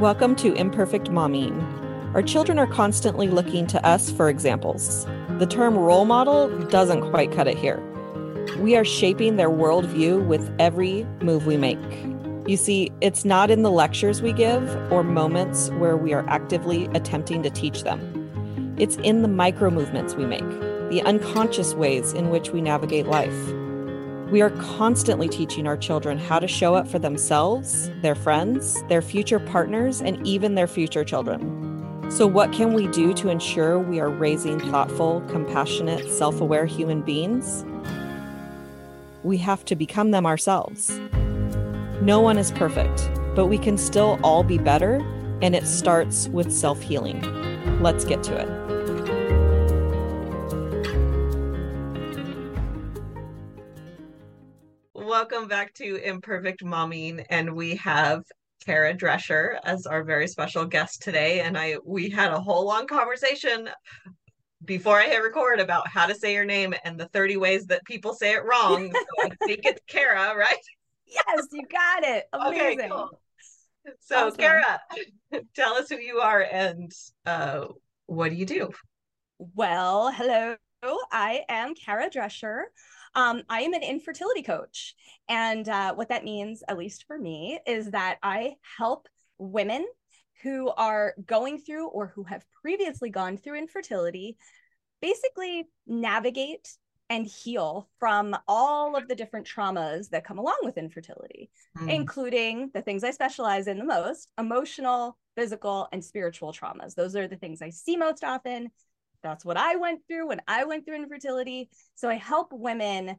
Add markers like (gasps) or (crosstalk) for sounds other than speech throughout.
Welcome to Imperfect Momming. Our children are constantly looking to us for examples. The term role model doesn't quite cut it here. We are shaping their worldview with every move we make. You see, it's not in the lectures we give or moments where we are actively attempting to teach them. It's in the micro movements we make, the unconscious ways in which we navigate life. We are constantly teaching our children how to show up for themselves, their friends, their future partners, and even their future children. So, what can we do to ensure we are raising thoughtful, compassionate, self aware human beings? We have to become them ourselves. No one is perfect, but we can still all be better, and it starts with self healing. Let's get to it. Welcome back to Imperfect Momming, and we have Cara Drescher as our very special guest today. And I we had a whole long conversation before I hit record about how to say your name and the 30 ways that people say it wrong. so I (laughs) think it's Cara, right? Yes, you got it. Amazing. (laughs) Okay, cool. So awesome. Cara, (laughs) tell us who you are and uh, what do you do? Well, hello. I am Cara Drescher. Um, I am an infertility coach. And uh, what that means, at least for me, is that I help women who are going through or who have previously gone through infertility basically navigate and heal from all of the different traumas that come along with infertility, mm. including the things I specialize in the most emotional, physical, and spiritual traumas. Those are the things I see most often that's what I went through when I went through infertility. So I help women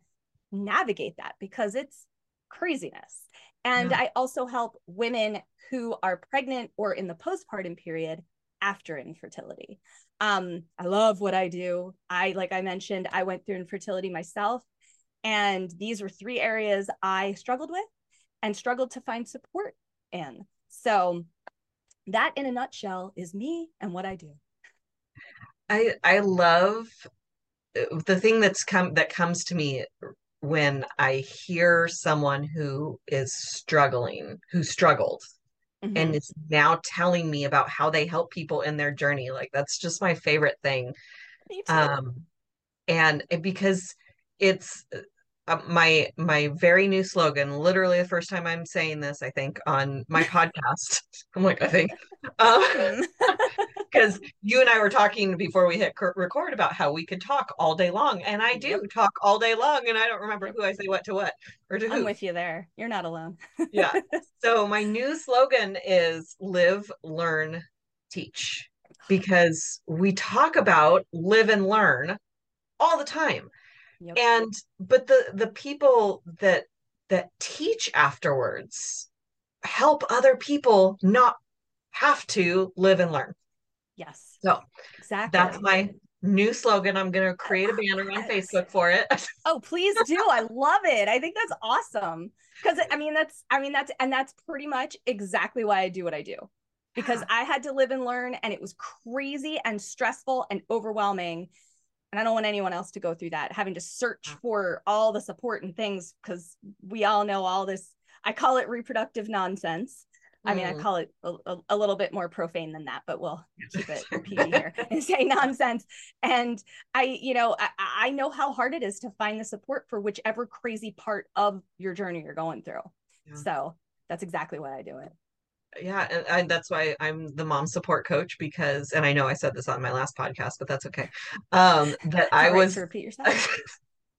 navigate that because it's craziness. And yeah. I also help women who are pregnant or in the postpartum period after infertility. Um, I love what I do. I, like I mentioned, I went through infertility myself. And these were three areas I struggled with and struggled to find support in. So, that in a nutshell is me and what I do. I I love uh, the thing that's come that comes to me when I hear someone who is struggling, who struggled mm-hmm. and is now telling me about how they help people in their journey. Like that's just my favorite thing. Um and because it's uh, my my very new slogan literally the first time i'm saying this i think on my (laughs) podcast i'm like i think um, (laughs) (laughs) because you and I were talking before we hit record about how we could talk all day long, and I do talk all day long, and I don't remember who I say what to what or to who. I'm with you there. You're not alone. yeah. (laughs) So my new slogan is live, learn, teach, because we talk about live and learn all the time. Yep. And but the the people that that teach afterwards help other people not have to live and learn. Yes. So exactly. That's my new slogan. I'm going to create a banner on Facebook for it. (laughs) oh, please do. I love it. I think that's awesome. Because I mean, that's, I mean, that's, and that's pretty much exactly why I do what I do. Because (sighs) I had to live and learn, and it was crazy and stressful and overwhelming. And I don't want anyone else to go through that, having to search for all the support and things, because we all know all this. I call it reproductive nonsense. I mean, I mm. call it a, a, little bit more profane than that, but we'll keep it (laughs) PG here (laughs) and say nonsense. And I, you know, I, I know how hard it is to find the support for whichever crazy part of your journey you're going through. Yeah. So that's exactly why I do it. Yeah, and, and, that's why I'm the mom support coach because, and I know I said this on my last podcast, but that's okay. Um, that (laughs) I was repeat yourself.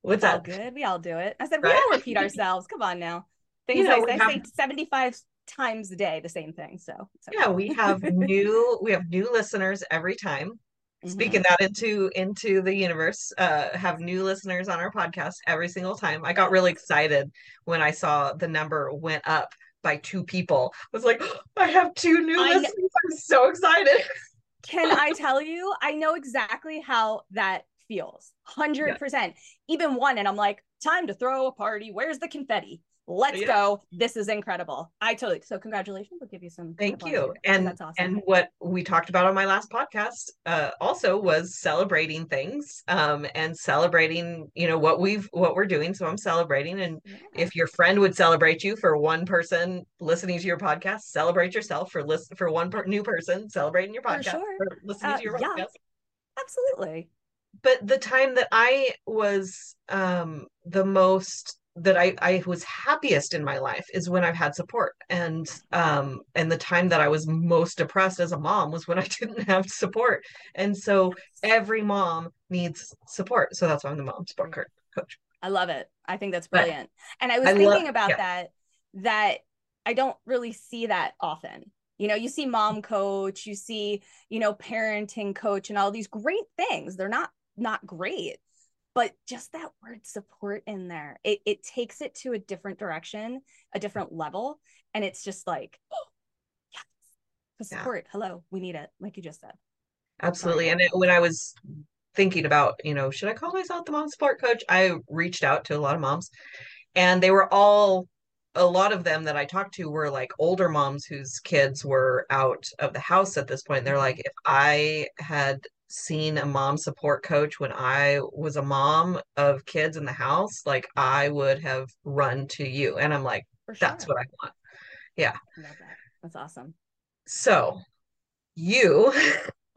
What's that? Good. We all do it. I said right? we all repeat ourselves. Come on now. Things you know, I, I have... say 75 times a day the same thing so okay. yeah we have new we have new listeners every time mm-hmm. speaking that into into the universe uh have new listeners on our podcast every single time i got really excited when i saw the number went up by two people I was like oh, (gasps) i have two new I listeners know. i'm so excited (laughs) can i (laughs) tell you i know exactly how that feels 100% yeah. even one and i'm like time to throw a party where's the confetti let's Yeah. go. This is incredible. I totally so congratulations. We'll give you some Thank you. And that's awesome. and what we talked about on my last podcast uh also was celebrating things um and celebrating, you know, what we've what we're doing. So I'm celebrating and Yeah. if your friend would celebrate you for one person listening to your podcast, celebrate yourself for listen for one per- new person celebrating your podcast sure. for listening Uh, to your yeah. podcast. Absolutely. But the time that I was um the most that I I was happiest in my life is when I've had support and um and the time that I was most depressed as a mom was when I (laughs) didn't have support. And so every mom needs support. So that's why I'm the mom support co- coach. I love it. I think that's But brilliant. And I was I thinking love- about yeah. that, that I don't really see that often. You know, you see mom coach, you see, you know, parenting coach and all these great things. They're not not great, but just that word support in there, it it takes it to a different direction, a different level. And it's just like, (gasps) oh, yes, the Yeah. support. Hello, we need it, like you just said. Absolutely. And it, when I was thinking about, you know, should I call myself the mom support coach? I reached out to a lot of moms and they were all a lot of them that I talked to were like older moms whose kids were out of the house at this point. They're mm-hmm. like, if I had seen a mom support coach when I was a mom of kids in the house, like I would have run to you. And I'm like, sure. that's what I want. I that. That's awesome. So you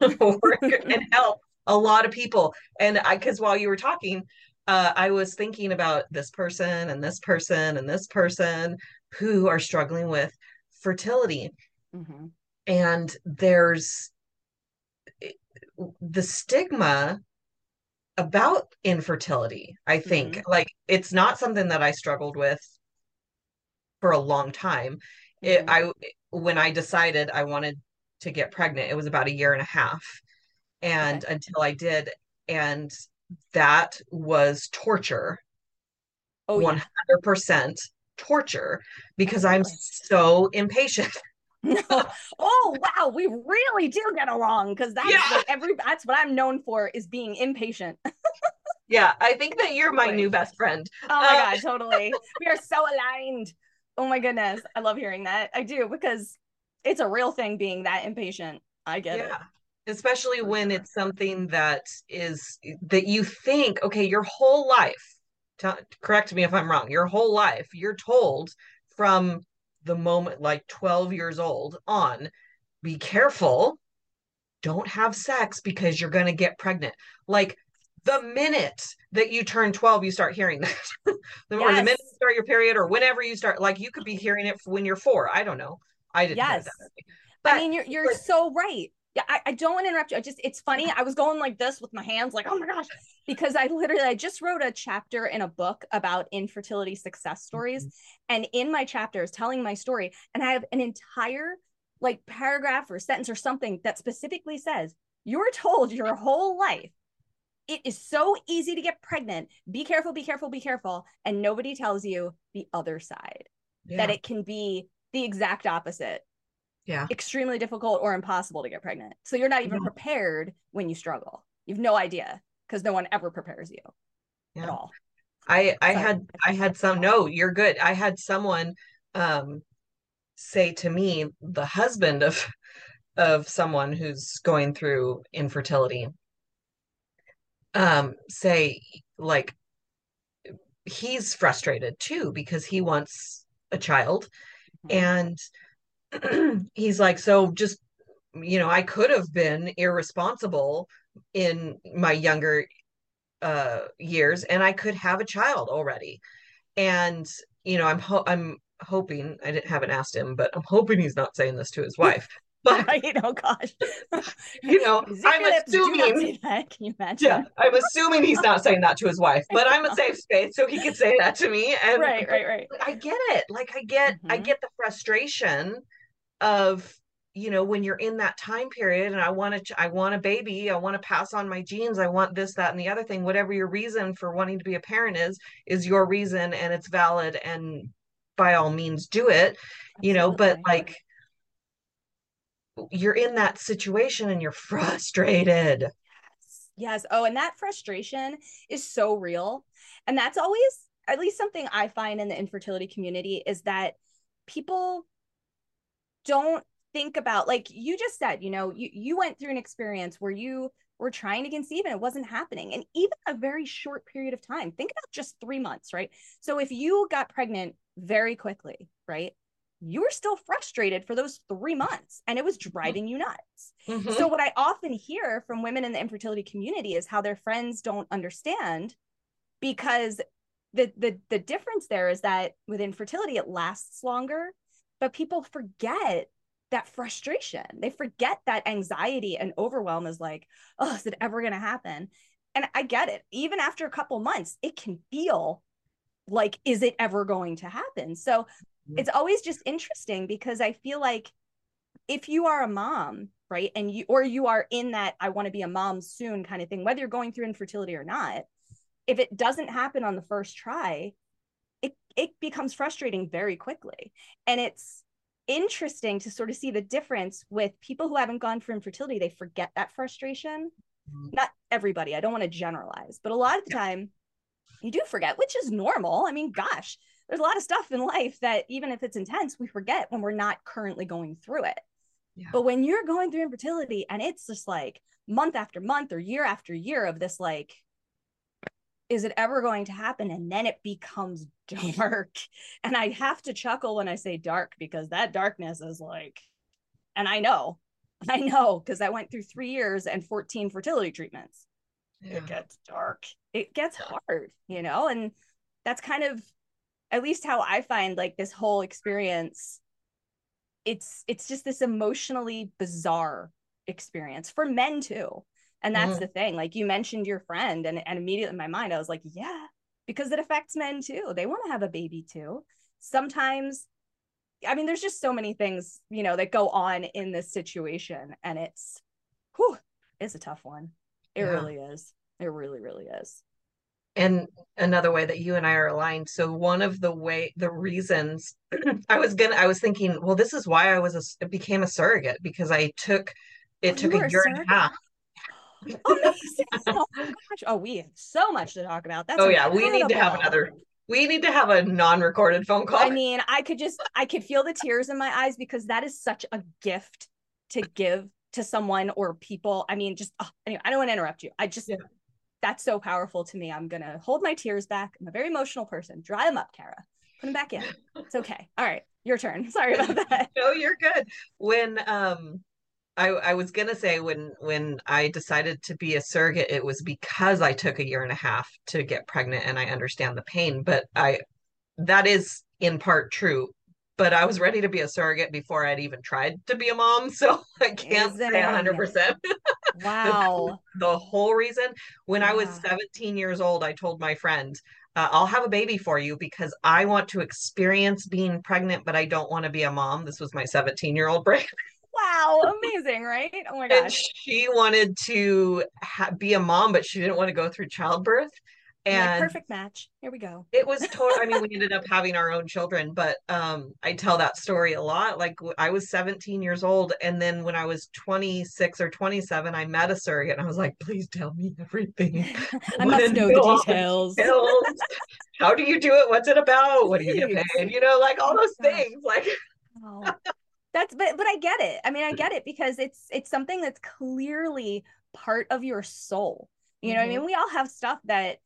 (laughs) work and (laughs) help a lot of people. And I, because while you were talking, uh, I was thinking about this person and this person and this person who are struggling with fertility. Mhm. And there's the stigma about infertility, I think. Like, it's not something that I struggled with for a long time. It, Mhm. I when I decided I wanted to get pregnant, it was about a year and a half, and until I did, and that was torture, Oh one yeah. hundred percent torture, because I'm so impatient. (laughs) No. (laughs) Oh wow, we really do get along because that's Yeah. like every that's what I'm known for is being impatient. (laughs) Yeah, I think that you're my new best friend. Oh my Uh, god, (laughs) totally. We are so aligned. Oh my goodness. I love hearing that. I do because it's a real thing being that impatient. I get it. Especially when it's something that is that you think, okay, your whole life, t- correct me if I'm wrong, your whole life, you're told from the moment like 12 years old on, be careful, don't have sex because you're going to get pregnant. Like the minute that you turn 12, you start hearing that. (laughs) or the minute you start your period or whenever you start, like you could be hearing it when you're four. I don't know. I didn't Yes. that. But I mean, you're you're but- so right. Yeah, I, I don't want to interrupt you. I just it's funny. I was going like this with my hands, like, oh my gosh, because I literally I just wrote a chapter in a book about infertility success stories. Mm-hmm. And in my chapter is telling my story, and I have an entire like paragraph or sentence or something that specifically says, You're told your whole life it is so easy to get pregnant. Be careful, be careful, be careful. And nobody tells you the other side that it can be the exact opposite yeah. extremely difficult or impossible to get pregnant. So you're not even Yeah. prepared when you struggle. You have no idea because no one ever prepares you at Yeah. all. I I So, had I had some no, you're good. I had someone um say to me, the husband of of someone who's going through infertility, um, say like he's frustrated too because he wants a child Mhm. and (clears throat) he's like, so just you know, I could have been irresponsible in my younger uh years and I could have a child already. And you know, I'm ho- I'm hoping I didn't haven't asked him, but I'm hoping he's not saying this to his wife. (laughs) But Right? Oh gosh. (laughs) you know, (laughs) I'm your lips. Do not assuming that. Can you imagine? yeah, I'm assuming he's not saying that to his wife, but I'm a safe space so he can say that to me and Right, right, right. I get it. Like I get I Mhm. get the frustration of you know when you're in that time period and I want to I want a baby, I want to pass on my genes, I want this that and the other thing, whatever your reason for wanting to be a parent is is your reason and it's valid and by all means do it, you know, but like you're in that situation and you're (laughs) frustrated. Yes. Yes. Oh, and that frustration is so real. And that's always at least something I find in the infertility community is that people don't think about like you just said, you know, you you went through an experience where you were trying to conceive and it wasn't happening. And even a very short period of time, think about just three months, right? So if you got pregnant very quickly, right? You were still frustrated for those three months and it was mm-hmm. driving you nuts. Mm-hmm. So, what I often hear from women in the infertility community is how their friends don't understand because the, the, the difference there is that with infertility, it lasts longer, but people forget that frustration. They forget that anxiety and overwhelm is like, oh, is it ever going to happen? And I get it. Even after a couple months, it can feel like, is it ever going to happen? So mm-hmm. it's always just interesting because I feel like if you are a mom, right, and you, or you are in that I want to be a mom soon kind of thing, whether you're going through infertility or not, if it doesn't happen on the first try, it, becomes frustrating very quickly. And it's, interesting to sort of see the difference with people who haven't gone for infertility. They forget that frustration. Mm-hmm. Not everybody, I don't want to generalize, but a lot of the yeah. time you do forget, which is normal. I mean, gosh, there's a lot of stuff in life that even if it's intense, we forget when we're not currently going through it. Yeah. But when you're going through infertility and it's just like month after month or year after year of this like is it ever going to happen? And then it becomes (laughs) dark. And I have to chuckle when I say dark because that darkness is like, and I know, (laughs) I know, because I went through three years and 14 fertility treatments. Yeah. It gets dark. It gets hard, you know? And that's kind of at least how I find like this whole experience. It's it's just this emotionally bizarre experience for men too and that's mm-hmm. the thing. Like you mentioned your friend, and, and immediately in my mind, I was like, yeah, because it affects men too. They want to have a baby too. Sometimes, I mean, there's just so many things, you know, that go on in this situation. And it's, whew, it's a tough one. It yeah. really is. It really, really is. And another way that you and I are aligned. So one of the way, the reasons (clears throat) I was gonna, I was thinking, well, this is why I was a, became a surrogate because I took, it oh, took a year and a half. (laughs) oh my gosh. Oh, we have so much to talk about. That's oh yeah, we need to have another we need to have a non-recorded phone call. I mean, I could just I could feel the tears in my eyes because that is such a gift to give to someone or people. I mean, just oh, anyway, I don't want to interrupt you. I just yeah. that's so powerful to me. I'm gonna hold my tears back. I'm a very emotional person. Dry them up, Cara. Put them back in. It's okay. All right, your turn. (laughs) Sorry about (laughs) that. no, you're good. When um I, I was gonna say when when I decided to be a surrogate, it was because I took a year and a half to get pregnant, and I understand the pain. But I, that is in part true. But I was ready to be a surrogate before I'd even tried to be a mom, (laughs) so I can't say hundred percent. (laughs) Wow. the, whole reason when I was 17 years old, I told my friend, uh, I'll have a baby for you because I want to experience being pregnant, but I don't want to be a mom. This was my 17 year old (laughs) brain. Wow, amazing, right? Oh my gosh. And she wanted to ha- be a mom, but she didn't want to go through childbirth. And like, perfect match. Here we go. It was total. I mean, we (laughs) ended up having our own children, but um, I tell that story a lot. Like I was 17 years old, and then when I was 26 or 27, I met a surrogate, and I was like, "Please tell me everything. (laughs) I must know the details. details. How do you do it? What's it about? What do you get paid? You know, like all those things. Like, oh that's but but I get it. I mean, I get it because it's it's something that's clearly part of your soul. You know, mm-hmm. I mean, we all have stuff that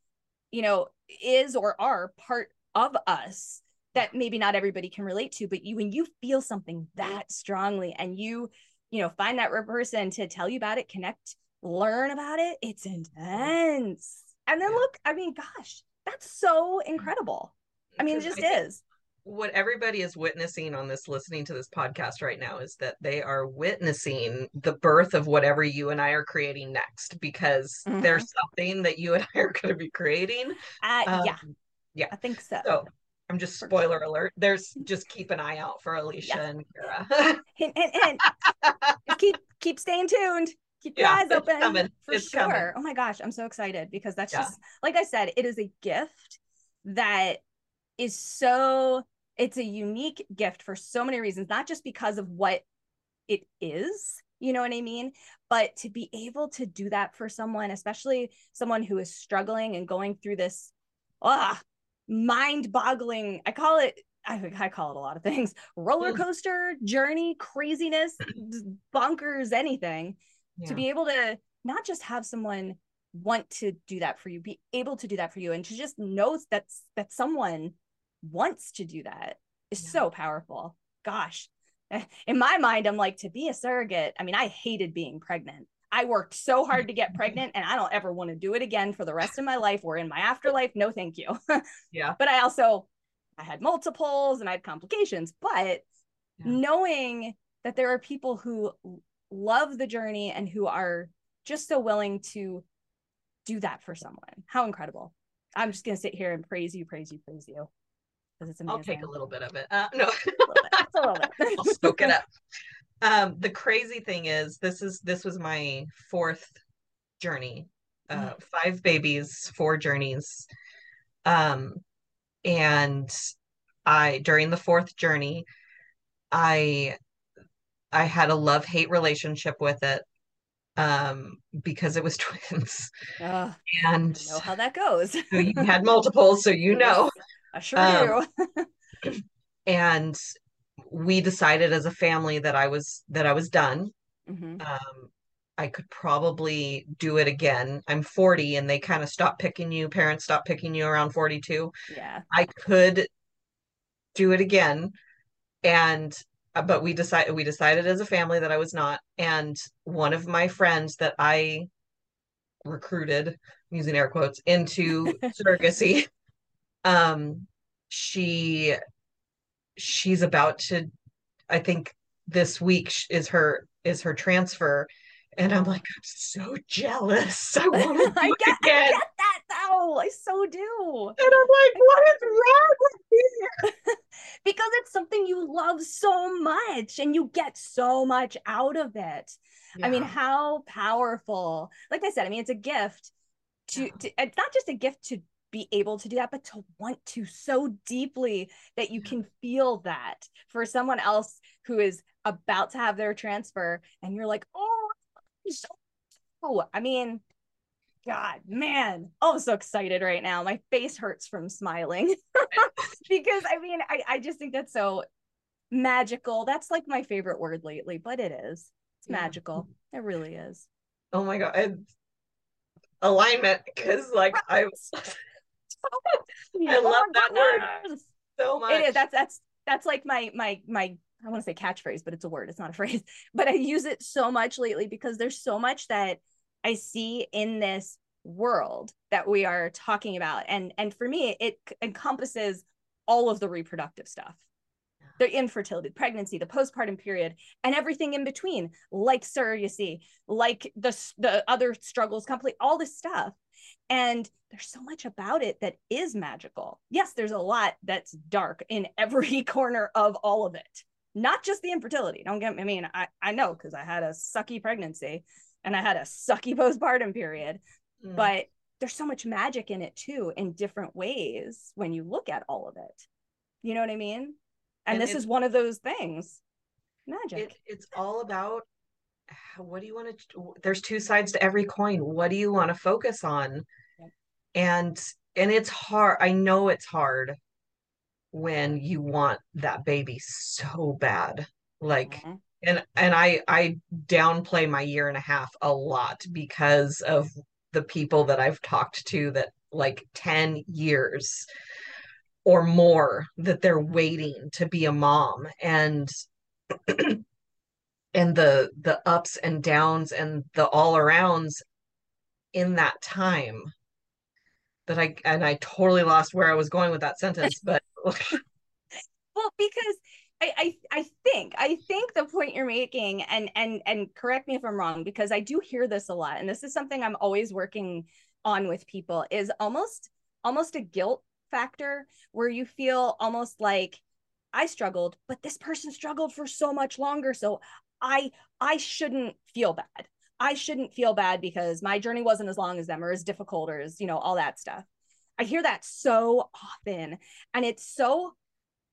you know is or are part of us that maybe not everybody can relate to, but you when you feel something that strongly and you you know find that person to tell you about it, connect, learn about it, it's intense. And then look, I mean, gosh, that's so incredible. I mean, it just is what everybody is witnessing on this listening to this podcast right now is that they are witnessing the birth of whatever you and I are creating next because mm-hmm. there's something that you and I are going to be creating. Uh, um, yeah. Yeah. I think so. So I'm just spoiler alert. There's just (laughs) keep an eye out for Alysia yeah. and Cara. hint, hint, hint. keep keep staying tuned. Keep your yeah, eyes open coming. for it's sure. Coming. Oh my gosh, I'm so excited because that's yeah. just like I said, it is a gift that is so it's a unique gift for so many reasons, not just because of what it is, you know what I mean? But to be able to do that for someone, especially someone who is struggling and going through this, ah, mind boggling. I call it, I, think I call it a lot of things roller coaster, journey, craziness, bonkers, anything Yeah. to be able to not just have someone want to do that for you, be able to do that for you, and to just know that that someone wants to do that is Yeah. so powerful. Gosh, (laughs) in my mind, I'm like to be a surrogate. I mean, I hated being pregnant. I worked so hard to get pregnant, and I don't ever want to do it again for the rest of my life or in my afterlife. No, thank you. (laughs) Yeah. but I also I had multiples and I had complications. But Yeah. knowing that there are people who love the journey and who are just so willing to do that for someone, how incredible! I'm just gonna sit here and praise you, praise you, praise you because it's amazing. I'll take a little bit of it. Uh, no, A little bit. A little bit. (laughs) I'll soak it (laughs) up. Um, the crazy thing is, this is this was my fourth journey. Uh, five babies, four journeys. Um, and I during the fourth journey, I I had a love hate relationship with it. Um, because it was (laughs) twins, Ugh, and know how that goes. so you had multiples, so you know. I sure Um, do. (laughs) and we decided as a family that I was that I was done. Mhm. Um, I could probably do it again. I'm 40 and they kind of stop picking you, parents stop picking you around 42. Yeah. I could do it again. And uh, but we decided we decided as a family that I was not. And one of my friends that I recruited, I'm using air quotes, into (laughs) surrogacy, um, she she's about to I think this week is her is her transfer. And I'm like, I'm so jealous. I want (laughs) to I (laughs) get, I get that though. I so do. And I'm like, what is wrong with me? (laughs) Because it's something you love so much and you get so much out of it. I mean, how powerful. Like I said, I mean, it's a gift to, Yeah. to it's not just a gift to be able to do that, but to want to so deeply that you can feel that for someone else who is about to have their transfer and you're like, oh, so oh, I mean, God, man, oh, I'm so excited right now. My face hurts from smiling (laughs) because I mean, I, I just think that's so magical. That's like my favorite word lately, but it is. It's Yeah. magical. It really is. Oh my God. Alignment, because like I (laughs) I oh love that word so much. It is. That's that's that's like my my my I want to say catchphrase, but it's a word. It's not a (laughs) phrase. But I use it so much lately because there's so much that I see in this world that we are talking about, and and for me, it encompasses all of the reproductive stuff, the infertility, pregnancy, the postpartum period, and everything in between, like surrogacy, like the the other struggles, complete all this stuff. And there's so much about it that is magical. Yes, there's a lot that's dark in (laughs) every corner of all of it. Not just the infertility. Don't get me. I mean, I, I know because I had a sucky pregnancy and I had a sucky (laughs) postpartum period, Mm. but there's so much magic in it too, in different ways when you look at all of it. You know what I mean? And, And this is one of those things. Magic. it, it's all about (sighs) what do you want to there's two sides to every coin. What do you want to focus on? And and it's hard i know it's hard when you want that baby so bad. Like Mhm. and and i i downplay my year and a half a lot because of the people that i've talked to that like 10 years or more that they're waiting to be a mom. And (clears throat) and the the ups and downs and the all arounds in that time that I and I totally lost where I was going with that sentence (laughs) but (laughs) well because I, I i think i think the point you're making and and and correct me if i'm wrong because i do hear this a lot and this is something i'm always working on with people is almost almost a guilt factor where you feel almost like i struggled but this person struggled for so much longer so i i shouldn't feel bad i shouldn't feel bad because my journey wasn't as long as them or as difficult or as you know all that stuff i hear that so often and it's so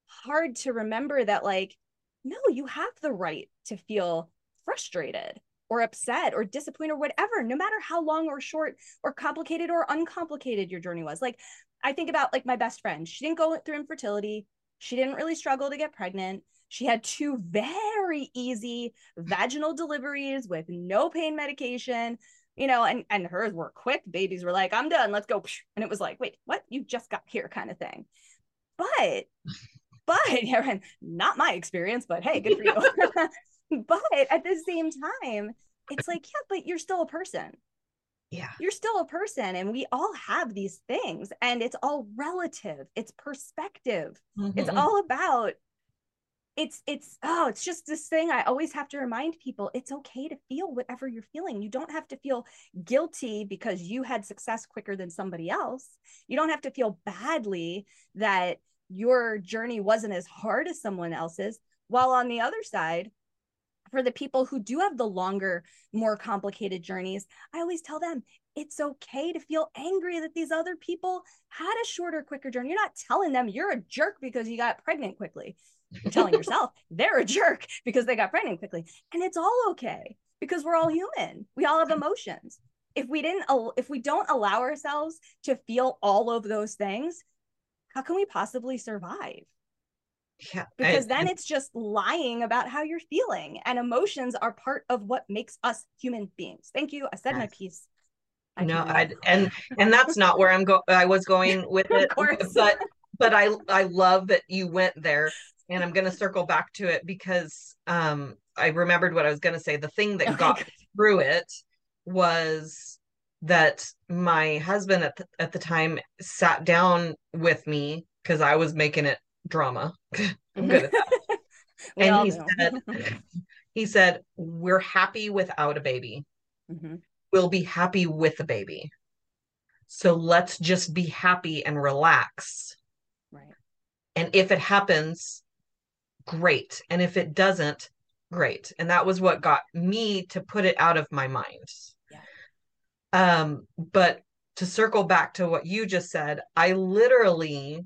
hard to remember that like no you have the right to feel frustrated or upset or disappointed or whatever, no matter how long or short or complicated or uncomplicated your journey was. Like I think about like my best friend. She didn't go through infertility. She didn't really struggle to get pregnant. She had two very easy vaginal deliveries with no pain medication, you know, and and hers were quick. Babies were like, "I'm done, let's go," and it was like, "Wait, what? You just got here," kind of thing. But, but (laughs) not my experience. But hey, good for you. (laughs) (laughs) but at the same time, it's like, yeah, but you're still a person. Yeah. You're still a person, and we all have these things, and it's all relative. It's perspective. Mm-hmm. It's all about it's it's oh it's just this thing i always have to remind people it's okay to feel whatever you're feeling. You don't have to feel guilty because you had success quicker than somebody else. You don't have to feel badly that your journey wasn't as hard as someone else's. While on the other side for the people who do have the longer more complicated journeys i always tell them it's okay to feel angry that these other people had a shorter quicker journey. You're not telling them you're a jerk because you got pregnant quickly telling yourself (laughs) they're a jerk because they got pregnant quickly. And it's all okay because we're all human. We all have emotions. If we didn't if we don't allow ourselves to feel all of those things, how can we possibly survive? Yeah. Because I, then I, it's just lying about how you're feeling. And emotions are part of what makes us human beings. Thank you. I said my piece. I know, I, and and that's not where I'm go. I was going (laughs) with it, but but I I love that you went there and I'm going to circle back to it because um, I remembered what I was going to say. The thing that got through it was that my husband at the, at the time sat down with me because I was making it drama. I'm (laughs) good at (laughs) that. and he said, (laughs) he said, "We're happy without a baby. Mm-hmm. We'll be happy with a baby. So let's just be happy and relax." Right. And if it happens, great. And if it doesn't, great. And that was what got me to put it out of my mind. Yeah. Um, but to circle back to what you just said, I literally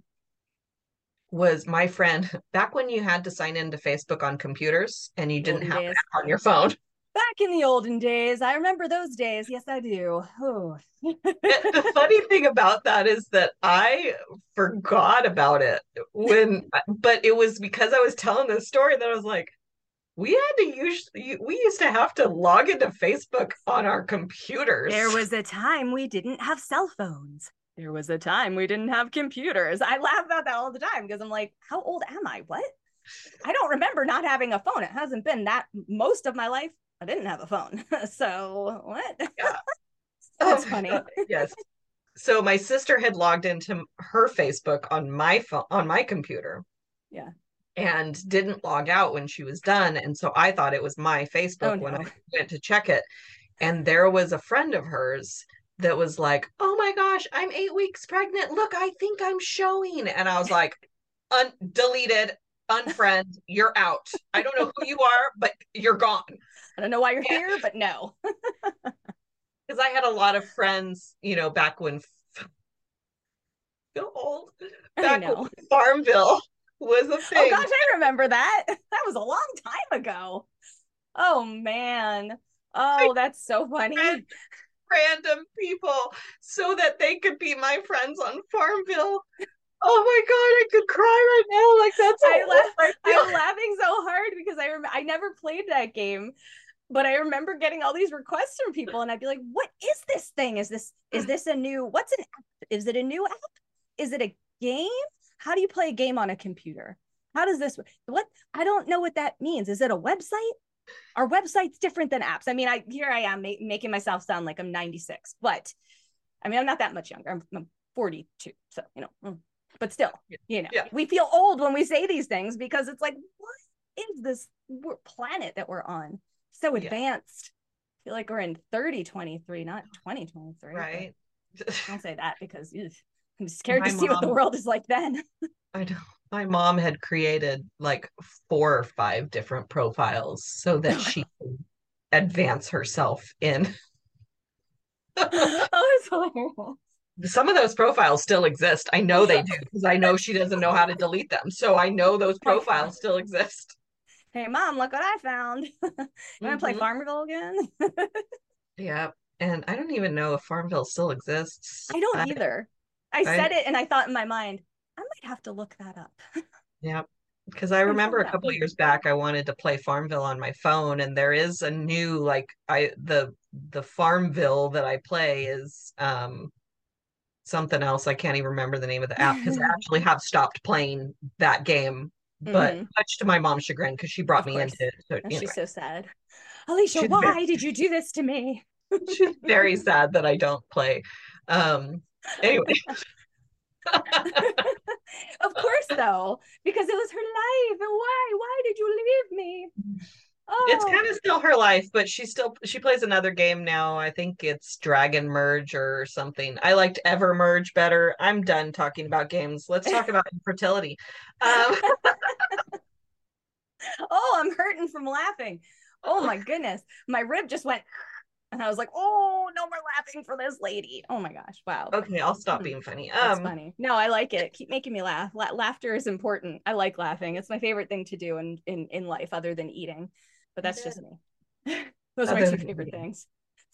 was my friend (laughs) back when you had to sign into Facebook on computers and you didn't have it on your phone. Back in the olden days, I remember those days. Yes, I do. Oh. the (laughs) funny thing about that is that I forgot about it when, but it was because I was telling this story that I was like, we had to use we used to have to log into Facebook on our computers. There was a time we didn't have cell phones. There was a time we didn't have computers. I laugh about that all the time because I'm like, how old am I? What? I don't remember not having a phone. It hasn't been that most of my life. I didn't have a phone. (laughs) so what? Yeah. (laughs) That's oh, funny. (laughs) yes. So my sister had logged into her Facebook on my phone on my computer. Yeah. And didn't log out when she was done. And so I thought it was my oh, Facebook oh, no. when I went to check it. And there was a friend of hers that was like, Oh my gosh, I'm eight weeks pregnant. Look, I think I'm showing. And I was like, Un- deleted, unfriend, you're out. I don't know who you are, but you're gone. I don't know why you're yeah. here, but no. (laughs) Because I had a lot of friends, you know, back when feel (laughs) old. Back when Farmville was a oh, thing. Oh gosh, I remember that. (laughs) That was a long time ago. Oh man. Oh, that's so funny. Random people so that they could be my friends on Farmville. Oh my god, I could cry right now. Like that's I laugh, I'm laughing so hard because I rem- I never played that game, but I remember getting all these requests from people, and I'd be like, "What is this thing? Is this is this a new? What's an app? Is it a new app? Is it a game? How do you play a game on a computer? How does this what? I don't know what that means. Is it a website? Are websites different than apps? I mean, I here I am ma- making myself sound like I'm 96, but I mean, I'm not that much younger. I'm, I'm 42, so you know, mm. but still, you know, yeah. we feel old when we say these things because it's like, what is this planet that we're on? So advanced. Yeah. I feel like we're in 3023, not 2023. Right. Don't say that because ugh, I'm scared My to see mom, what the world is like then. (laughs) I know. My mom had created like four or five different profiles so that (laughs) she could advance herself in. (laughs) oh, some of those profiles still exist. I know they do because I know she doesn't know how to delete them. So I know those profiles still exist Hey, mom, look what I found. (laughs) you want to play Farmville again? Yeah. And I don't even know if Farmville still exists. I don't either. I I- said it and I thought in my mind, I might have to look that up. (laughs) Yeah. Because I remember a couple years back I wanted to play Farmville on my phone and there is a new like I the the Farmville that I play is um something else. I can't even remember the name of the app because I (laughs) actually have stopped playing that game, but Mhm. much to my mom's chagrin because she brought Of me course. into it. So And anyway, she's so sad. Alysia, She's why very- did you do this to me? she's very (laughs) sad that I don't play. Um anyway, (laughs) of course, though, because it was her life. And why? Why did you leave me? Oh, it's kind of still her life, but she still she plays another game now. I think it's Dragon Merge or something. I liked Ever Merge better. I'm done talking about games. Let's talk about (laughs) infertility. Um, (laughs) oh, I'm hurting from laughing. Oh my goodness. My rib just went, and I was like, oh, no more laughing for this lady. Oh my gosh. Wow. okay, I'll stop Hmm. being funny. That's Um, funny. No, I like it. Keep making me laugh. La- laughter is important. I like laughing. It's my favorite thing to do in in, in life, other than eating. But that's just me. (laughs) Those are my two favorite things.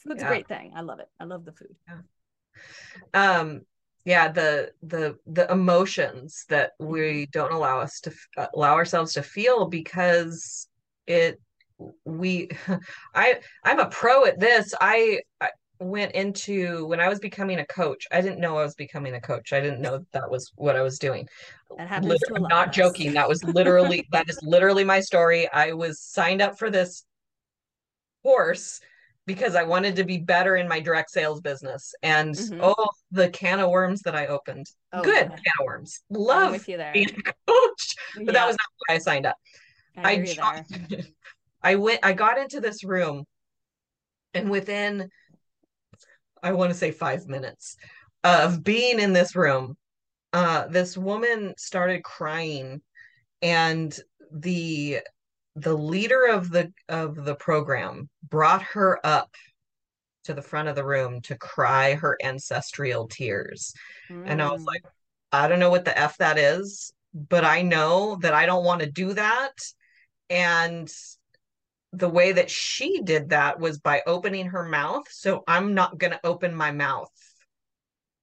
Food's Yeah. a great thing. I love it. I love the food. um, yeah, the the the emotions that Mm-hmm. we don't allow us to f- uh, allow ourselves to feel because it we (laughs) I I'm a pro at this. I, I went into when I was becoming a coach. I didn't know I was becoming a coach. I didn't know that was what I was doing. That happens Liter- to a not joking. That was literally (laughs) that is literally my story. I was signed up for this course because I wanted to be better in my direct sales business. And Mhm. oh, the can of worms that I opened. Oh, Good God. can of worms. I'm Love with you there. being a coach, but that was not why I signed up. I I hear you there. jo- (laughs) I went I got into this room and within I want to say 5 minutes of being in this room uh this woman started crying and the the leader of the of the program brought her up to the front of the room to cry her ancestral tears and I was Mm. like I don't know what the F that is, but I know that I don't want to do that. And the way that she did that was by opening her mouth. So I'm not going to open my mouth.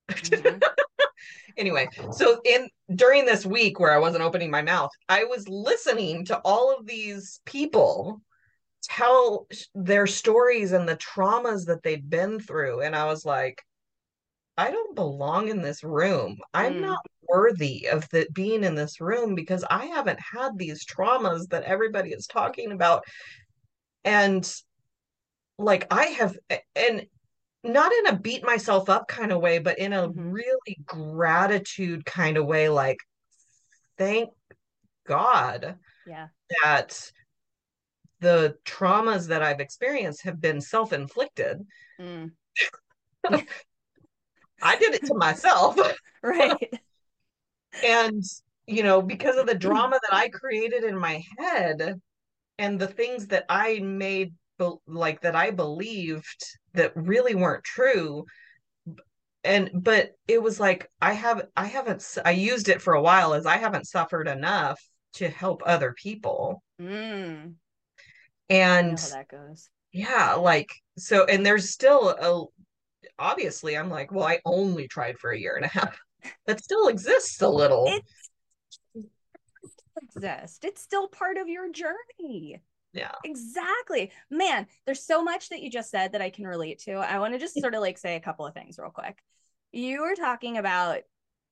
Mhm. (laughs) Anyway, so in during this week where I wasn't opening my mouth, I was listening to all of these people tell their stories and the traumas that they'd been through. And I was like, I don't belong in this room. I'm Mm. not worthy of the, being in this room because I haven't had these traumas that everybody is talking about. And like I have, and not in a beat myself up kind of way, but in a Mhm. really gratitude kind of way, like, thank God Yeah. that the traumas that I've experienced have been self-inflicted. Mm. (laughs) I did it to myself. (laughs) Right. And, you know, because of the (clears throat) drama that I created in my head and the things that I made, like that I believed that really weren't true. And, but it was like, I have, I haven't, i used it for a while as I haven't suffered enough to help other people. Mm. And how that goes. yeah, like, so, and there's still a, obviously, I'm like, well, I only tried for a year and a half. (laughs) That still exists a little. It exist. It's still part of your journey. Yeah. Exactly. Man, there's so much that you just said that I can relate to. I want to just sort of like say a couple of things real quick. You were talking about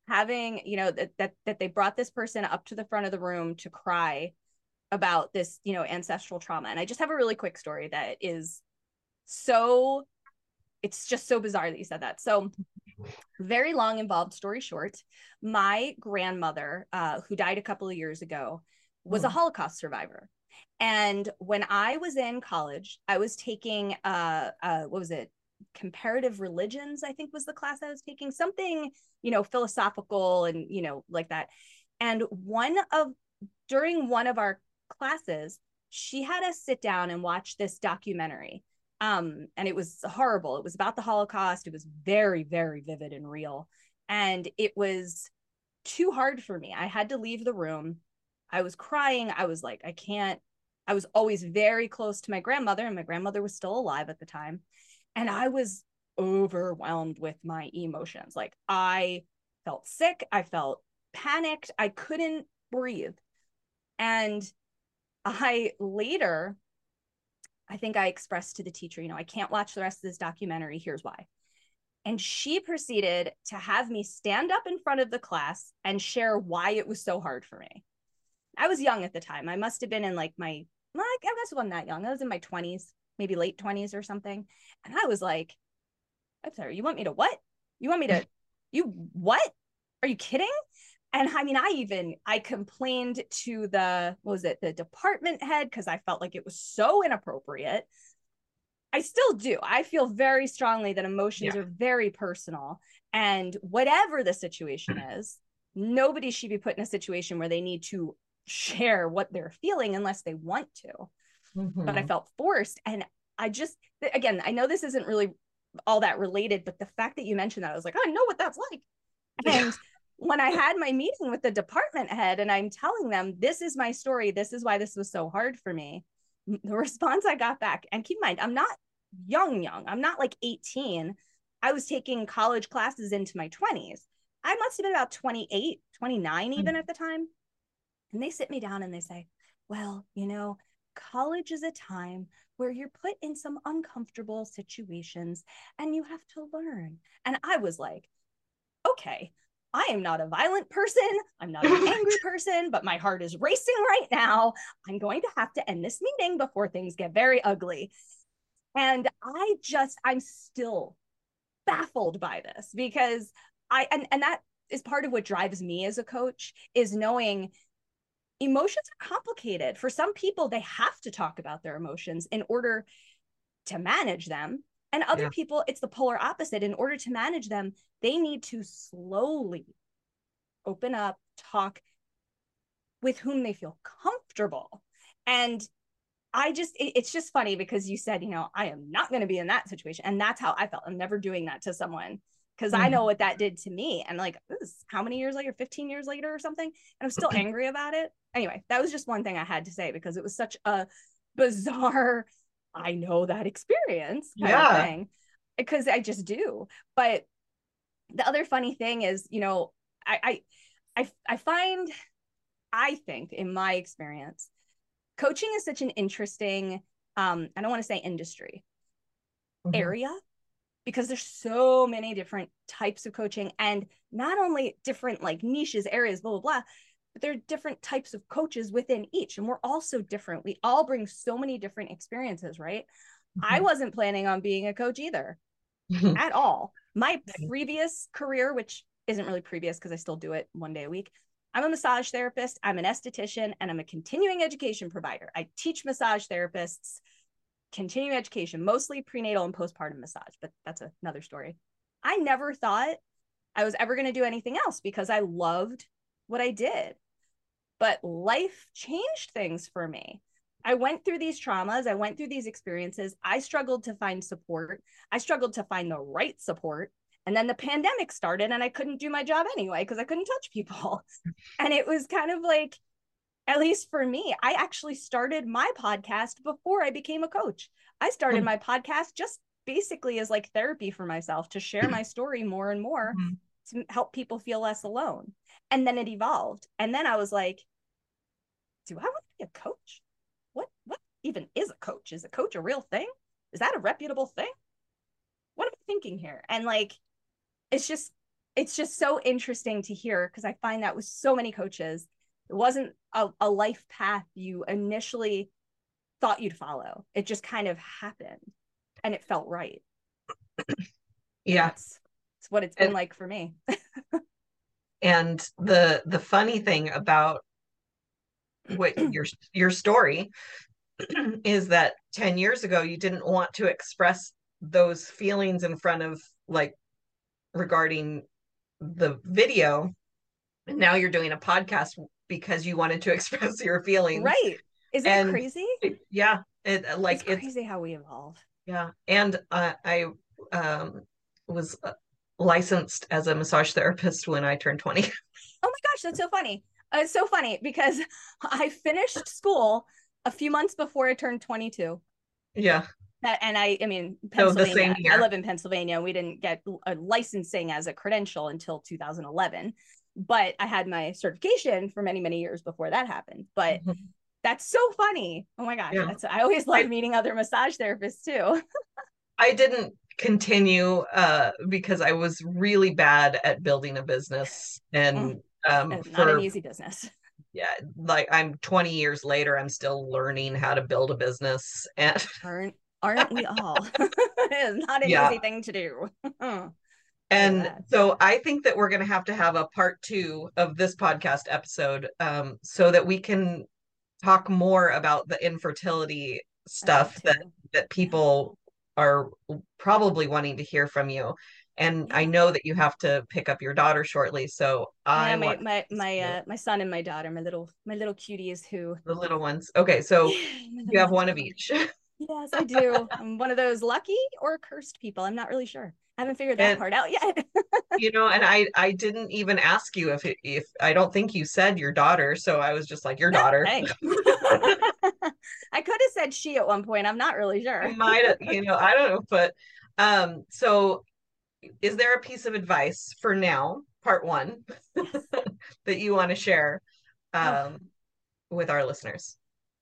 having, you know, that that that they brought this person up to the front of the room to cry about this, you know, ancestral trauma. And I just have a really quick story that is so it's just so bizarre that you said that. So very long involved story short, my grandmother, uh, who died a couple of years ago, was a Hmm. Holocaust survivor. And when I was in college, I was taking uh, uh what was it? Comparative religions, I think was the class I was taking, something, you know, philosophical and, you know, like that. And one of during one of our classes, she had us sit down and watch this documentary. Um, and it was horrible. It was about the Holocaust. It was very, very vivid and real. And it was too hard for me. I had to leave the room. I was crying. I was like, I can't, I was always very close to my grandmother, and my grandmother was still alive at the time. And I was overwhelmed with my emotions. Like I felt sick, I felt panicked, I couldn't breathe. And I later, I think I expressed to the teacher, you know, I can't watch the rest of this documentary. Here's why. And she proceeded to have me stand up in front of the class and share why it was so hard for me. I was young at the time. I must have been in like my, well, I guess I wasn't that young. I was in my 20s, maybe late 20s or something. And I was like, I'm sorry, you want me to what? You want me to, you what? Are you kidding? And I mean, I even I complained to the was it the department head because I felt like it was so inappropriate. I still do. I feel very strongly that emotions yeah. are very personal. And whatever the situation is, nobody should be put in a situation where they need to share what they're feeling unless they want to. Mm-hmm. But I mm-hmm. felt forced. And I just, again, I know this isn't really all that related, but the fact that you mentioned that, I was like, oh, I know what that's like. And when I had my meeting with the department head and I'm telling them, this is my story, this is why this was so hard for me, the response I got back, and keep in mind, I'm not young, young, I'm not like 18. I was taking college classes into my 20s. I must have been about 28, 29 even mm-hmm. at the time. And they sit me down and they say, well, you know, college is a time where you're put in some uncomfortable situations and you have to learn. And I was like, okay, I am not a violent person. I'm not an (laughs) angry person, but my heart is racing right now. I'm going to have to end this meeting before things get very ugly. And I just, I'm still baffled by this because I, and, and that is part of what drives me as a coach is knowing emotions are complicated. For some people, they have to talk about their emotions in order to manage them. And other yeah. people, it's the polar opposite. In order to manage them, they need to slowly open up, talk with whom they feel comfortable. And I just, it, it's just funny because you said, you know, I am not going to be in that situation. And that's how I felt. I'm never doing that to someone because mm-hmm. I know what that did to me. And like, how many years later, 15 years later or something? And I'm still angry about it. Anyway, that was just one thing I had to say because it was such a bizarre, I know that experience yeah. because I just do. But the other funny thing is, you know, I, I, I, I find, I think in my experience, coaching is such an interesting, um, I don't want to say industry mm-hmm. area because there's so many different types of coaching and not only different like niches areas blah blah blah but there are different types of coaches within each and we're all so different. We all bring so many different experiences right? Mm-hmm. i wasn't planning on being a coach either (laughs) at all. My previous career which isn't really previous because i still do it one day a week i'm a massage therapist i'm an esthetician and i'm a continuing education provider. I teach massage therapists continuing education, mostly prenatal and postpartum massage, but that's another story. I never thought I was ever going to do anything else because I loved what I did. But life changed things for me. I went through these traumas, I went through these experiences. I struggled to find support. I struggled to find the right support. And then the pandemic started and I couldn't do my job anyway because I couldn't touch people. (laughs) And it was kind of like at least for me, I actually started my podcast before I became a coach. I started mm-hmm. my podcast just basically as like therapy for myself to share (clears throat) my story more and more mm-hmm. To help people feel less alone. And then it evolved. And then I was like, do I want to be a coach? What what even is a coach? Is a coach a real thing? Is that a reputable thing? What am I thinking here? And like it's just it's just so interesting to hear because I find that with so many coaches it wasn't a, a life path you initially thought you'd follow. It just kind of happened and it felt right. Yeah. That's what it's been and, like for me. and the the funny thing about what (clears throat) your your story is that 10 years ago you didn't want to express those feelings in front of like regarding the video and now you're doing a podcast because you wanted to (laughs) express your feelings. Right. Is that crazy? yeah. It like it's crazy it's, how we evolve. Yeah. And uh, I um, was uh, licensed as a massage therapist when I turned 20. (laughs) Oh my gosh, that's so funny. Uh, it's so funny because (laughs) I finished school a few months before I turned 22. Yeah. That, and I, I mean, Pennsylvania. year. I live in Pennsylvania. We didn't get a licensing as a credential until 2011, but I had my certification for many, many years before that happened. But Mhm. that's so funny. Oh my gosh, Yeah. that's I always (laughs) love meeting other massage therapists too. I didn't continue uh because I was really bad at building a business and um It's not for an easy business. yeah like I'm 20 years later I'm still learning how to build a business and Aren't aren't we all? (laughs) it is not an Yeah. easy thing to do. (laughs) and that. so I think that we're going to have to have a part 2 of this podcast episode um so that we can talk more about the infertility stuff that that people are probably wanting to hear from you and I know that you have to pick up your daughter shortly so I yeah, my my my uh, my son and my daughter, my little my little cuties who the little ones okay so (sighs) you have one of each (laughs) Yes, I do. I'm one of those lucky or cursed people. I'm not really sure. I haven't figured that And- part out yet. (laughs) you know and I I didn't even ask you if it, if I don't think you said your daughter so I was just like your daughter. (laughs) (laughs) I could have said she at one point. I'm not really sure. I might have, you know I don't know but um so is there a piece of advice for now part 1 Yes. that you want to share Oh. um with our listeners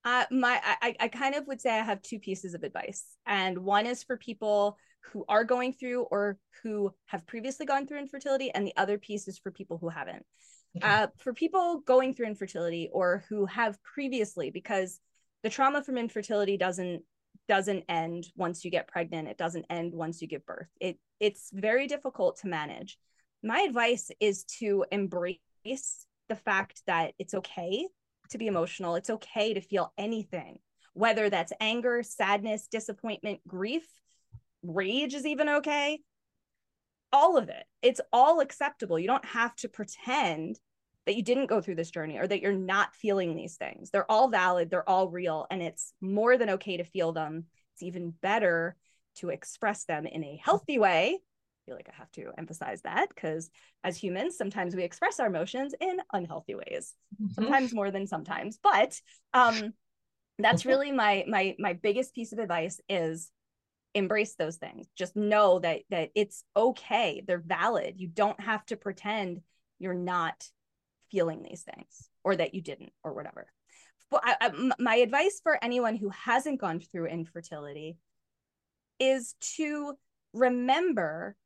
Uh, my I, I kind of would say I have two pieces of advice, and one is for people who are going through or who have previously gone through infertility, and the other piece is for people who haven't. Okay. Uh, for people going through infertility or who have previously, because the trauma from infertility doesn't doesn't end once you get pregnant. It doesn't end once you give birth. It it's very difficult to manage. My advice is to embrace the fact that it's okay to be emotional. It's okay to feel anything, whether that's anger, sadness, disappointment, grief, rage is even okay. All of it. It's all acceptable. You don't have to pretend that you didn't go through this journey or that you're not feeling these things. They're all valid, they're all real, and it's more than okay to feel them. It's even better to express them in a healthy way. I feel like I have to emphasize that because as humans, sometimes we express our emotions in unhealthy ways sometimes more than sometimes but um that's really my my my biggest piece of advice is embrace those things. Just know that that it's okay. They're valid. You don't have to pretend you're not feeling these things or that you didn't or whatever. But I, I, my advice for anyone who hasn't gone through infertility is to remember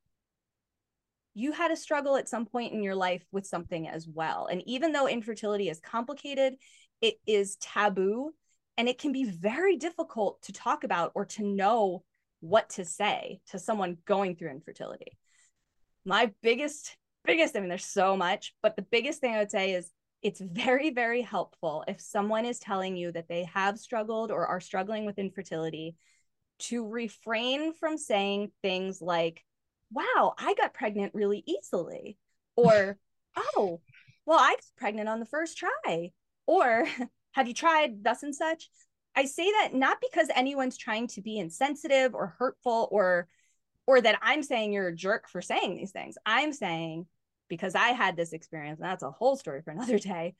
you had a struggle at some point in your life with something as well. And even though infertility is complicated, it is taboo and it can be very difficult to talk about or to know what to say to someone going through infertility. My biggest, biggest, I mean, there's so much, but the biggest thing I would say is it's very, very helpful if someone is telling you that they have struggled or are struggling with infertility to refrain from saying things like, wow, I got pregnant really easily. Or, (laughs) oh, well, I was pregnant on the first try. Or, (laughs) have you tried thus and such? I say that not because anyone's trying to be insensitive or hurtful or or that I'm saying you're a jerk for saying these things. I'm saying because I had this experience, and that's a whole story for (laughs) another day.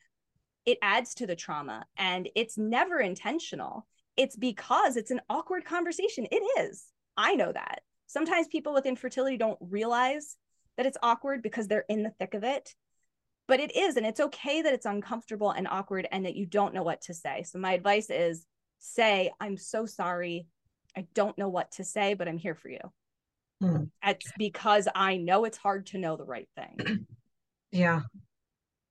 It adds to the trauma and it's never intentional. It's because it's an awkward conversation. It is. I know that sometimes people with infertility don't realize that it's awkward because they're in the thick of it but it is and it's okay that it's uncomfortable and awkward and that you don't know what to say so my advice is say i'm so sorry i don't know what to say but i'm here for you Hmm. it's because i know it's hard to know the right thing (clears throat) Yeah.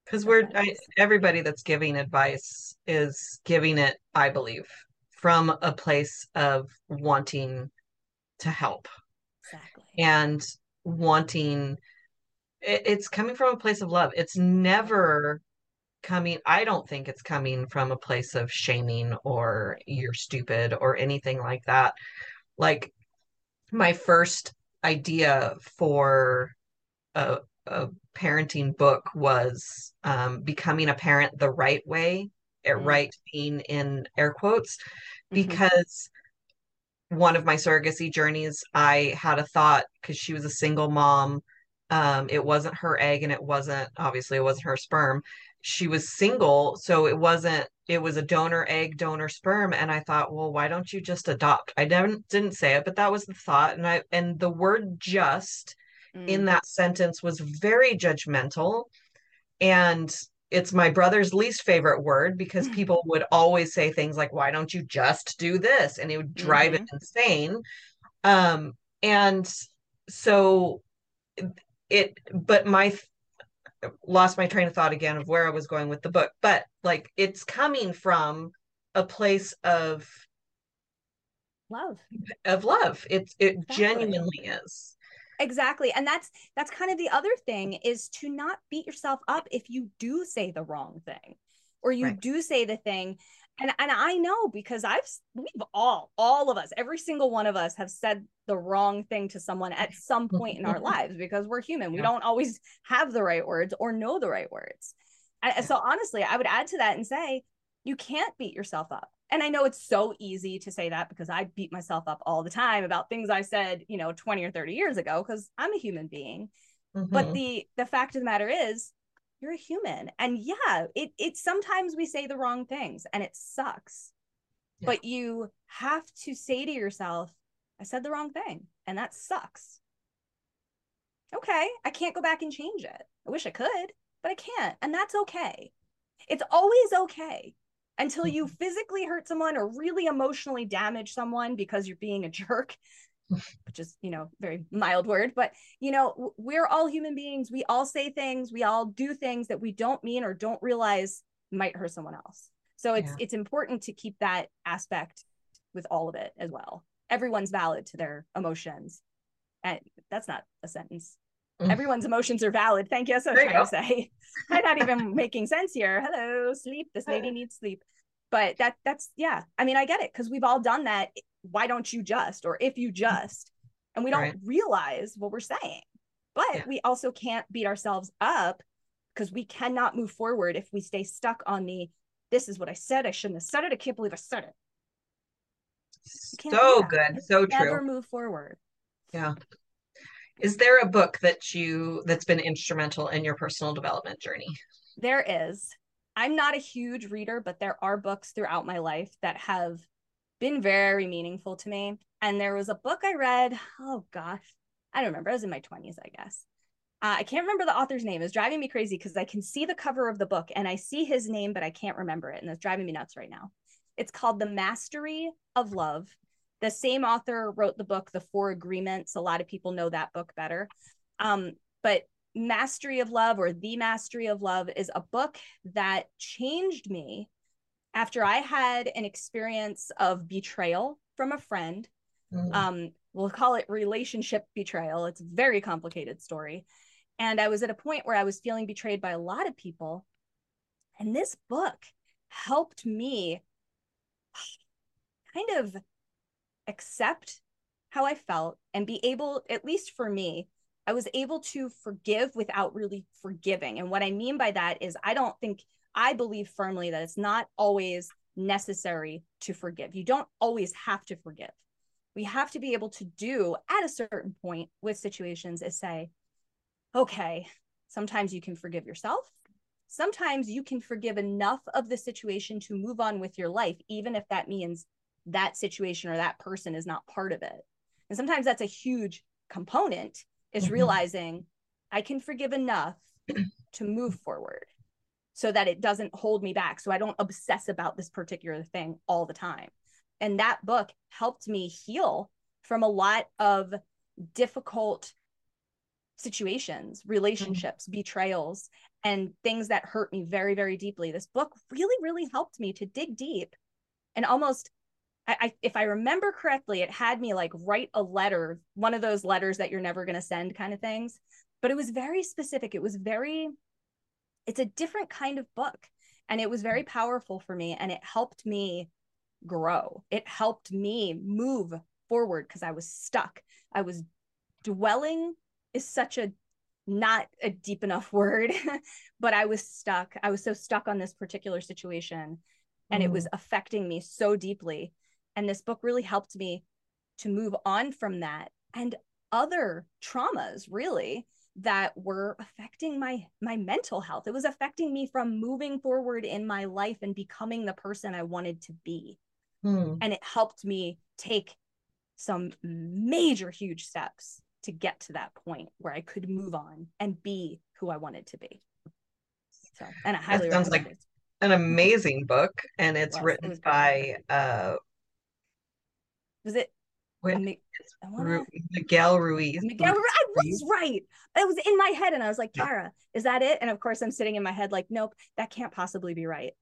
Because we're I, everybody that's giving advice is giving it, I believe, from a place of wanting to help exactly and wanting it, it's coming from a place of love. It's never coming, I don't think it's coming from a place of shaming or you're stupid or anything like that. Like my first idea for a, a parenting book was um, becoming a parent the right way, uh, Mm. right being in air quotes, Mhm. because one of my surrogacy journeys, I had a thought because she was a single mom. Um, it wasn't her egg and it wasn't, obviously, it wasn't her sperm. She was single, so it wasn't it was a donor egg, donor sperm, and I thought, well, why don't you just adopt? I didn't didn't say it, but that was the thought, and I and the word just mm. in that sentence was very judgmental, and it's my brother's least favorite word because people would always say things like, why don't you just do this? And it would drive mm-hmm. it insane. Um, and so it, but my lost my train of thought again of where I was going with the book, but like it's coming from a place of love of love it's it exactly. genuinely is exactly and that's that's kind of the other thing is to not beat yourself up if you do say the wrong thing or you right. do say the thing and and I know because I've we've all all of us every single one of us have said the wrong thing to someone at some point in our (laughs) lives because we're human. We yeah. don't always have the right words or know the right words. Yeah. So honestly, I would add to that and say you can't beat yourself up. And I know it's so easy to say that because I beat myself up all the time about things I said, you know, 20 or 30 years ago because I'm a human being. Mm-hmm. But the the fact of the matter is you're a human. And yeah it it sometimes we say the wrong things and it sucks. Yeah. but you have to say to yourself i said the wrong thing and that sucks. Okay i can't go back and change it. I wish i could but i can't and that's okay. It's always okay until you mm-hmm. physically hurt someone or really emotionally damage someone because you're being a (laughs) jerk which is you know very mild word but you know we're all human beings. We all say things. We all do things that we don't mean or don't realize might hurt someone else. So it's yeah. it's important to keep that aspect with all of it as well. Everyone's valid to their emotions. And that's not a sentence. Mm. everyone's emotions are valid. Thank you. That's what i'm trying to say. (laughs) I'm not even making sense here. Hello sleep. This lady (laughs) needs sleep. But that that's yeah. I mean i get it because we've all done that why don't you just or if you just and we don't right. realize what we're saying. But yeah. we also can't beat ourselves up because we cannot move forward if we stay stuck on the this is what i said i shouldn't have said it i can't believe i said it. So good so true. never move forward. Yeah. Is there a book that you that's been instrumental in your personal development journey? There is. I'm not a huge reader but there are books throughout my life that have been very meaningful to me. And there was a book I read, oh gosh, I don't remember. I was in my 20s, I guess. Uh, I can't remember the author's name. It's driving me crazy because I can see the cover of the book and I see his name, but I can't remember it. And it's driving me nuts right now. It's called The Mastery of Love. The same author wrote the book, The Four Agreements. A lot of people know that book better. Um, but Mastery of Love or The Mastery of Love is a book that changed me after I had an experience of betrayal from a friend, mm. um, we'll call it relationship betrayal. It's a very complicated story. And I was at a point where I was feeling betrayed by a lot of people. And this book helped me (sighs) kind of accept how I felt and be able, at least for me, I was able to forgive without really forgiving. And what I mean by that is, I don't think I believe firmly that it's not always necessary to forgive. You don't always have to forgive. We have to be able to do at a certain point with situations is say, okay, sometimes you can forgive yourself. Sometimes you can forgive enough of the situation to move on with your life, even if that means that situation or that person is not part of it. And sometimes that's a huge component is mm-hmm. realizing I can forgive enough to move forward so that it doesn't hold me back. So I don't obsess about this particular thing all the time. And that book helped me heal from a lot of difficult situations, relationships, mm-hmm. betrayals, and things that hurt me very, very deeply. This book really, really helped me to dig deep and almost. I, I, if I remember correctly, it had me like write a letter, one of those letters that you're never going to send kind of things. But it was very specific. It was very it's a different kind of book and it was very powerful for me and it helped me grow it helped me move forward because i was stuck i was dwelling is such a not a deep enough (laughs) word but i was stuck i was so stuck on this particular situation and mm. it was mm. affecting me so deeply and this book really helped me to move on from that and other traumas really that were affecting my my mental health it was affecting me from moving forward in my life and becoming the person i wanted to be Hmm. and it helped me take some major huge steps to get to that point where i could move on and be who i wanted to be so and i highly sounds recommend like- it An amazing book, and it's. Written great. by uh was it Mi- I Ru- Miguel Ruiz. Miguel, I was right. It was in my head, and I was like, Yeah. Cara, is that it? And of course, I'm sitting in my head like, nope, that can't possibly be right.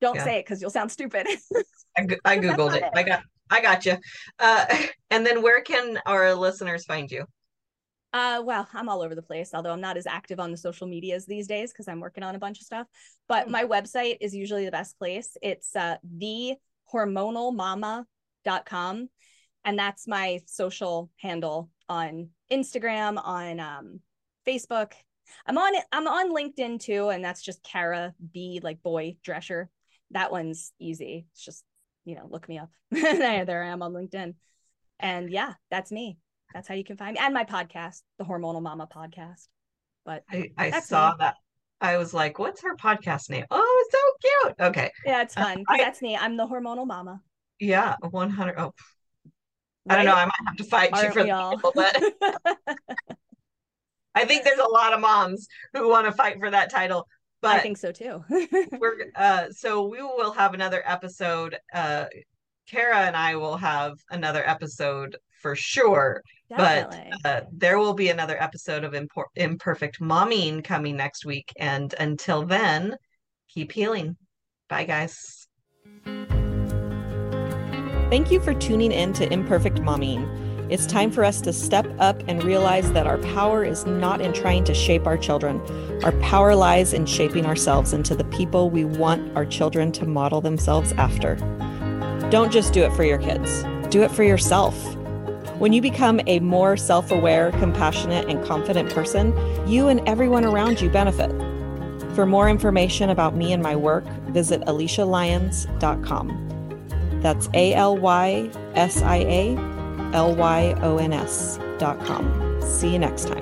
Don't Yeah. say it because you'll sound stupid. (laughs) I, I googled it. it. I got I got you. Uh, (laughs) and then where can our listeners find you? uh, well, I'm all over the place, although I'm not as active on the social medias these days because I'm working on a bunch of stuff. But Hmm. my website is usually the best place. It's uh, thehormonalmama.com. And that's my social handle on Instagram, on um, Facebook. I'm on it. I'm on LinkedIn too, and that's just Cara B, like boy Drescher. That one's easy. It's just you know, look me up. (laughs) there, I am on LinkedIn. And yeah, that's me. That's how you can find me. And my podcast, the Hormonal Mama podcast. But I, I saw me. that. I was like, what's her podcast name? Oh, it's so cute. Okay. yeah, it's Uh, fun. I- that's me. I'm the Hormonal Mama. Yeah, 100. Oh, I don't know. I might have to fight you Aren't for we the all? title, but (laughs) I think there's a lot of moms who want to fight for that title. But I think so too. (laughs) we're uh so we will have another episode. Uh Cara and I will have another episode for sure. Definitely. But uh, there will be another episode of Impor- Imperfect Momming coming next week. And until then, keep healing. Bye, guys. Thank you for tuning in to Imperfect Momming. It's time for us to step up and realize that our power is not in trying to shape our children. Our power lies in shaping ourselves into the people we want our children to model themselves after. Don't just do it for your kids, do it for yourself. When you become a more self aware, compassionate, and confident person, you and everyone around you benefit. For more information about me and my work, visit alysialyons.com. That's A L Y S I A L Y O N S dot com. See you next time.